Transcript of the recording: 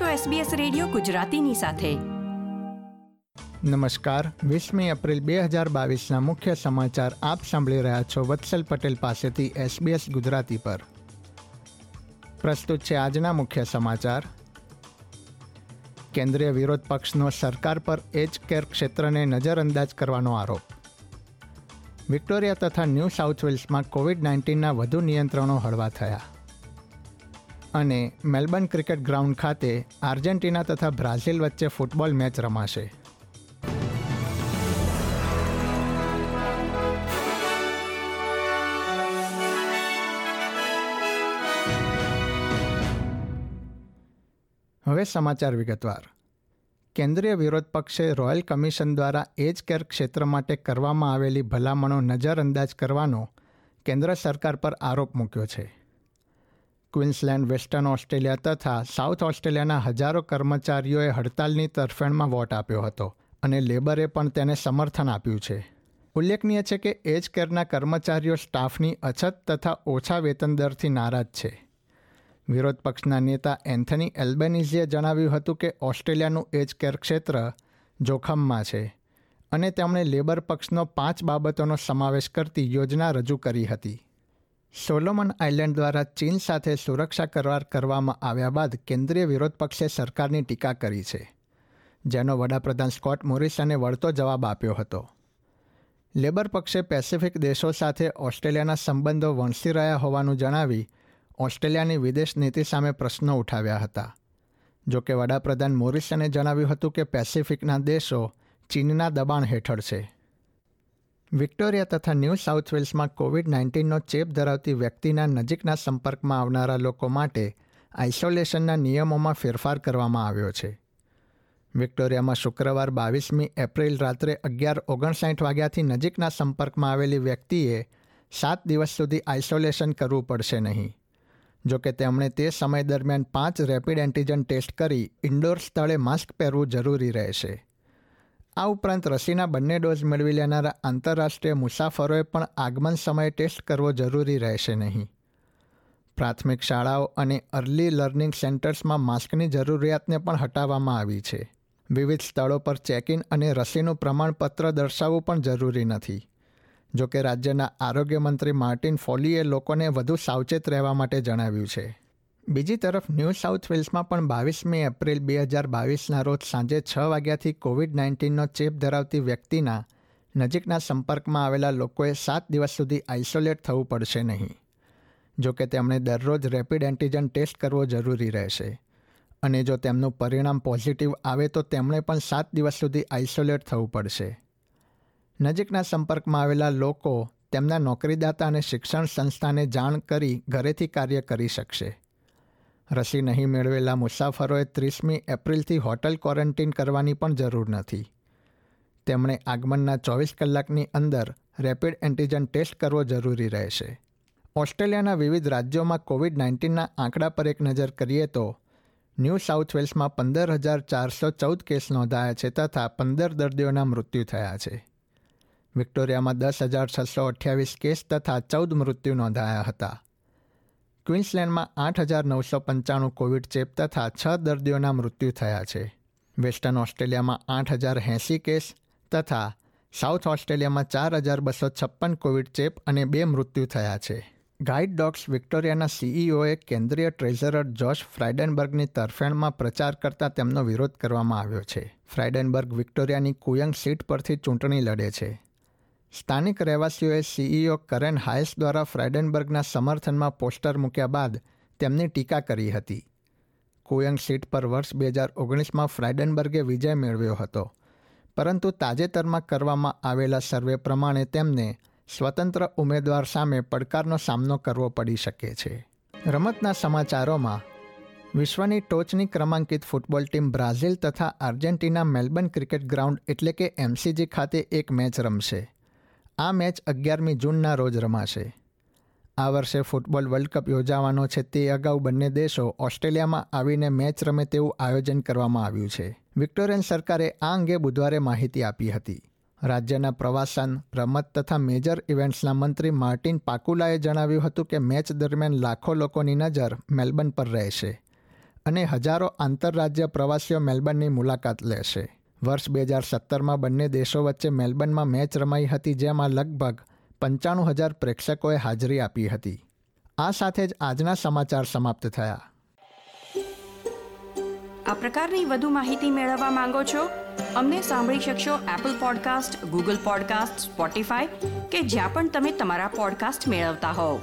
છો SBS radio ગુજરાતીની સાથે. નમસ્કાર. વીસમી એપ્રિલ બે હજાર બાવીસના મુખ્ય સમાચાર આપ સાંભળી રહ્યા છો વત્સલ પટેલ પાસેથી SBS ગુજરાતી પર. પ્રસ્તુત છે આજના મુખ્ય સમાચાર. કેન્દ્રીય વિરોધ પક્ષનો સરકાર પર એજ કેર ક્ષેત્રને નજરઅંદાજ કરવાનો આરોપ. વિક્ટોરિયા તથા ન્યૂ સાઉથ વેલ્સમાં કોવિડ નાઇન્ટીનના વધુ નિયંત્રણો હળવા થયા. અને મેલબર્ન ક્રિકેટ ગ્રાઉન્ડ ખાતે આર્જેન્ટિના તથા બ્રાઝિલ વચ્ચે ફૂટબોલ મેચ રમાશે. હવે સમાચાર વિગતવાર. કેન્દ્રીય વિરોધ પક્ષે રોયલ કમિશન દ્વારા એજ કેર ક્ષેત્ર માટે કરવામાં આવેલી ભલામણો નજરઅંદાજ કરવાનો કેન્દ્ર સરકાર પર આરોપ મૂક્યો છે. ક્વિન્સલેન્ડ, વેસ્ટર્ન ઓસ્ટ્રેલિયા તથા સાઉથ ઓસ્ટ્રેલિયાના હજારો કર્મચારીઓએ હડતાલની તરફેણમાં વોટ આપ્યો હતો અને લેબરે પણ તેને સમર્થન આપ્યું છે. ઉલ્લેખનીય છે કે એજ કેરના કર્મચારીઓ સ્ટાફની અછત તથા ઓછા વેતન દરથી નારાજ છે. વિરોધ પક્ષના નેતા એન્થની એલ્બેનિઝીએ જણાવ્યું હતું કે ઓસ્ટ્રેલિયાનું એજ કેર ક્ષેત્ર જોખમમાં છે અને તેમણે લેબર પક્ષનો પાંચ બાબતોનો સમાવેશ કરતી યોજના રજૂ કરી હતી. સોલોમન આઇલેન્ડ દ્વારા ચીન સાથે સુરક્ષા કરાર કરવામાં આવ્યા બાદ કેન્દ્રીય વિરોધ પક્ષે સરકારની ટીકા કરી છે, જેનો વડાપ્રધાન સ્કોટ મોરિસને વળતો જવાબ આપ્યો હતો. લેબર પક્ષે પેસિફિક દેશો સાથે ઓસ્ટ્રેલિયાના સંબંધો વણસી રહ્યા હોવાનું જણાવી ઓસ્ટ્રેલિયાની વિદેશ નીતિ સામે પ્રશ્નો ઉઠાવ્યા હતા. જોકે વડાપ્રધાન મોરિસને જણાવ્યું હતું કે પેસિફિકના દેશો ચીનના દબાણ હેઠળ છે. વિક્ટોરિયા તથા ન્યૂ સાઉથ વેલ્સમાં કોવિડ નાઇન્ટીનનો ચેપ ધરાવતી વ્યક્તિના નજીકના સંપર્કમાં આવનારા લોકો માટે આઇસોલેશનના નિયમોમાં ફેરફાર કરવામાં આવ્યો છે. વિક્ટોરિયામાં શુક્રવાર બાવીસમી એપ્રિલ રાત્રે અગિયાર ઓગણસાઠ વાગ્યાથી નજીકના સંપર્કમાં આવેલી વ્યક્તિએ સાત દિવસ સુધી આઇસોલેશન કરવું પડશે નહીં. જોકે તેમણે તે સમય દરમિયાન પાંચ રેપિડ એન્ટીજન ટેસ્ટ કરી ઇન્ડોર સ્થળે માસ્ક પહેરવું જરૂરી રહેશે. આ ઉપરાંત રસીના બંને ડોઝ મેળવી લેનારા આંતરરાષ્ટ્રીય મુસાફરોએ પણ આગમન સમયે ટેસ્ટ કરવો જરૂરી રહેશે નહીં. પ્રાથમિક શાળાઓ અને અર્લી લર્નિંગ સેન્ટર્સમાં માસ્કની જરૂરિયાતને પણ હટાવવામાં આવી છે. વિવિધ સ્થળો પર ચેક ઇન અને રસીનું પ્રમાણપત્ર દર્શાવવું પણ જરૂરી નથી. જોકે રાજ્યના આરોગ્ય મંત્રી માર્ટિન ફોલીએ લોકોને વધુ સાવચેત રહેવા માટે જણાવ્યું છે. બીજી તરફ ન્યૂ સાઉથ વેલ્સમાં પણ બાવીસમી એપ્રિલ બે હજાર બાવીસના રોજ સાંજે છ વાગ્યાથી કોવિડ નાઇન્ટીનનો ચેપ ધરાવતી વ્યક્તિના નજીકના સંપર્કમાં આવેલા લોકોએ સાત દિવસ સુધી આઇસોલેટ થવું પડશે નહીં. જોકે તેમણે દરરોજ રેપિડ એન્ટીજન ટેસ્ટ કરવો જરૂરી રહેશે અને જો તેમનું પરિણામ પોઝિટિવ આવે તો તેમણે પણ સાત દિવસ સુધી આઇસોલેટ થવું પડશે. નજીકના સંપર્કમાં આવેલા લોકો તેમના નોકરીદાતા અને શિક્ષણ સંસ્થાને જાણ કરી ઘરેથી કાર્ય કરી શકશે. રસી નહીં મેળવેલા મુસાફરોએ ત્રીસમી એપ્રિલથી હોટલ ક્વોરન્ટીન કરવાની પણ જરૂર નથી. તેમણે આગમનના ચોવીસ કલાકની અંદર રેપિડ એન્ટીજન ટેસ્ટ કરવો જરૂરી રહેશે. ઓસ્ટ્રેલિયાના વિવિધ રાજ્યોમાં કોવિડ નાઇન્ટીનના આંકડા પર એક નજર કરીએ તો, ન્યૂ સાઉથ વેલ્સમાં પંદર હજાર ચારસો ચૌદ કેસ નોંધાયા છે તથા પંદર દર્દીઓના મૃત્યુ થયા છે. વિક્ટોરિયામાં દસ હજાર છસો અઠ્યાવીસ કેસ તથા ચૌદ મૃત્યુ નોંધાયા હતા. ક્વિન્સલેન્ડમાં આઠ હજાર નવસો પંચાણું કોવિડ ચેપ તથા છ દર્દીઓના મૃત્યુ થયા છે. વેસ્ટર્ન ઓસ્ટ્રેલિયામાં આઠ હજાર એંસી કેસ તથા સાઉથ ઓસ્ટ્રેલિયામાં ચાર હજાર બસો છપ્પન કોવિડ ચેપ અને બે મૃત્યુ થયા છે. ગાઈડ ડોગ્સ વિક્ટોરિયાના સીઈઓએ કેન્દ્રીય ટ્રેઝરર જોશ ફ્રાઇડનબર્ગની તરફેણમાં પ્રચાર કરતા તેમનો વિરોધ કરવામાં આવ્યો છે. ફ્રાઇડનબર્ગ વિક્ટોરિયાની કુયંગ સીટ પરથી ચૂંટણી લડે છે. સ્થાનિક રહેવાસીઓએ સીઈઓ કરેન હાયસ દ્વારા ફ્રેડનબર્ગના સમર્થનમાં પોસ્ટર મૂક્યા બાદ તેમની ટીકા કરી હતી. કોયંગ સીટ પર વર્ષ બે હજાર ઓગણીસમાં ફ્રાઇડનબર્ગે વિજય મેળવ્યો હતો. પરંતુ તાજેતરમાં કરવામાં આવેલા સર્વે પ્રમાણે તેમને સ્વતંત્ર ઉમેદવાર સામે પડકારનો સામનો કરવો પડી શકે છે. રમતના સમાચારોમાં, વિશ્વની ટોચની ક્રમાંકિત ફૂટબોલ ટીમ બ્રાઝિલ તથા આર્જેન્ટિના મેલબર્ન ક્રિકેટ ગ્રાઉન્ડ એટલે કે એમસીજી ખાતે એક મેચ રમશે. આ મેચ અગિયારમી જૂનના રોજ રમાશે. આ વર્ષે ફૂટબોલ વર્લ્ડ કપ યોજાવાનો છે તે અગાઉ બંને દેશો ઓસ્ટ્રેલિયામાં આવીને મેચ રમે તેવું આયોજન કરવામાં આવ્યું છે. વિક્ટોરિયન સરકારે આ અંગે બુધવારે માહિતી આપી હતી. રાજ્યના પ્રવાસન, રમત તથા મેજર ઇવેન્ટ્સના મંત્રી માર્ટિન પાકુલાએ જણાવ્યું હતું કે મેચ દરમિયાન લાખો લોકોની નજર મેલબર્ન પર રહેશે અને હજારો આંતરરાજ્ય પ્રવાસીઓ મેલબર્નની મુલાકાત લેશે. વર્ષ બે હજાર સત્તરમાં બંને દેશો વચ્ચે મેલબર્નમાં મેચ રમાઈ હતી, જેમાં લગભગ પંચાણું હજાર પ્રેક્ષકોએ હાજરી આપી હતી. આ સાથે જ આજના સમાચાર સમાપ્ત થયા. આ પ્રકારની વધુ માહિતી મેળવવા માંગો છો? અમને સાંભળી શકશો Apple podcast Google podcast Spotify કે જ્યાં પણ તમે તમારા પોડકાસ્ટ મેળવતા હોવ.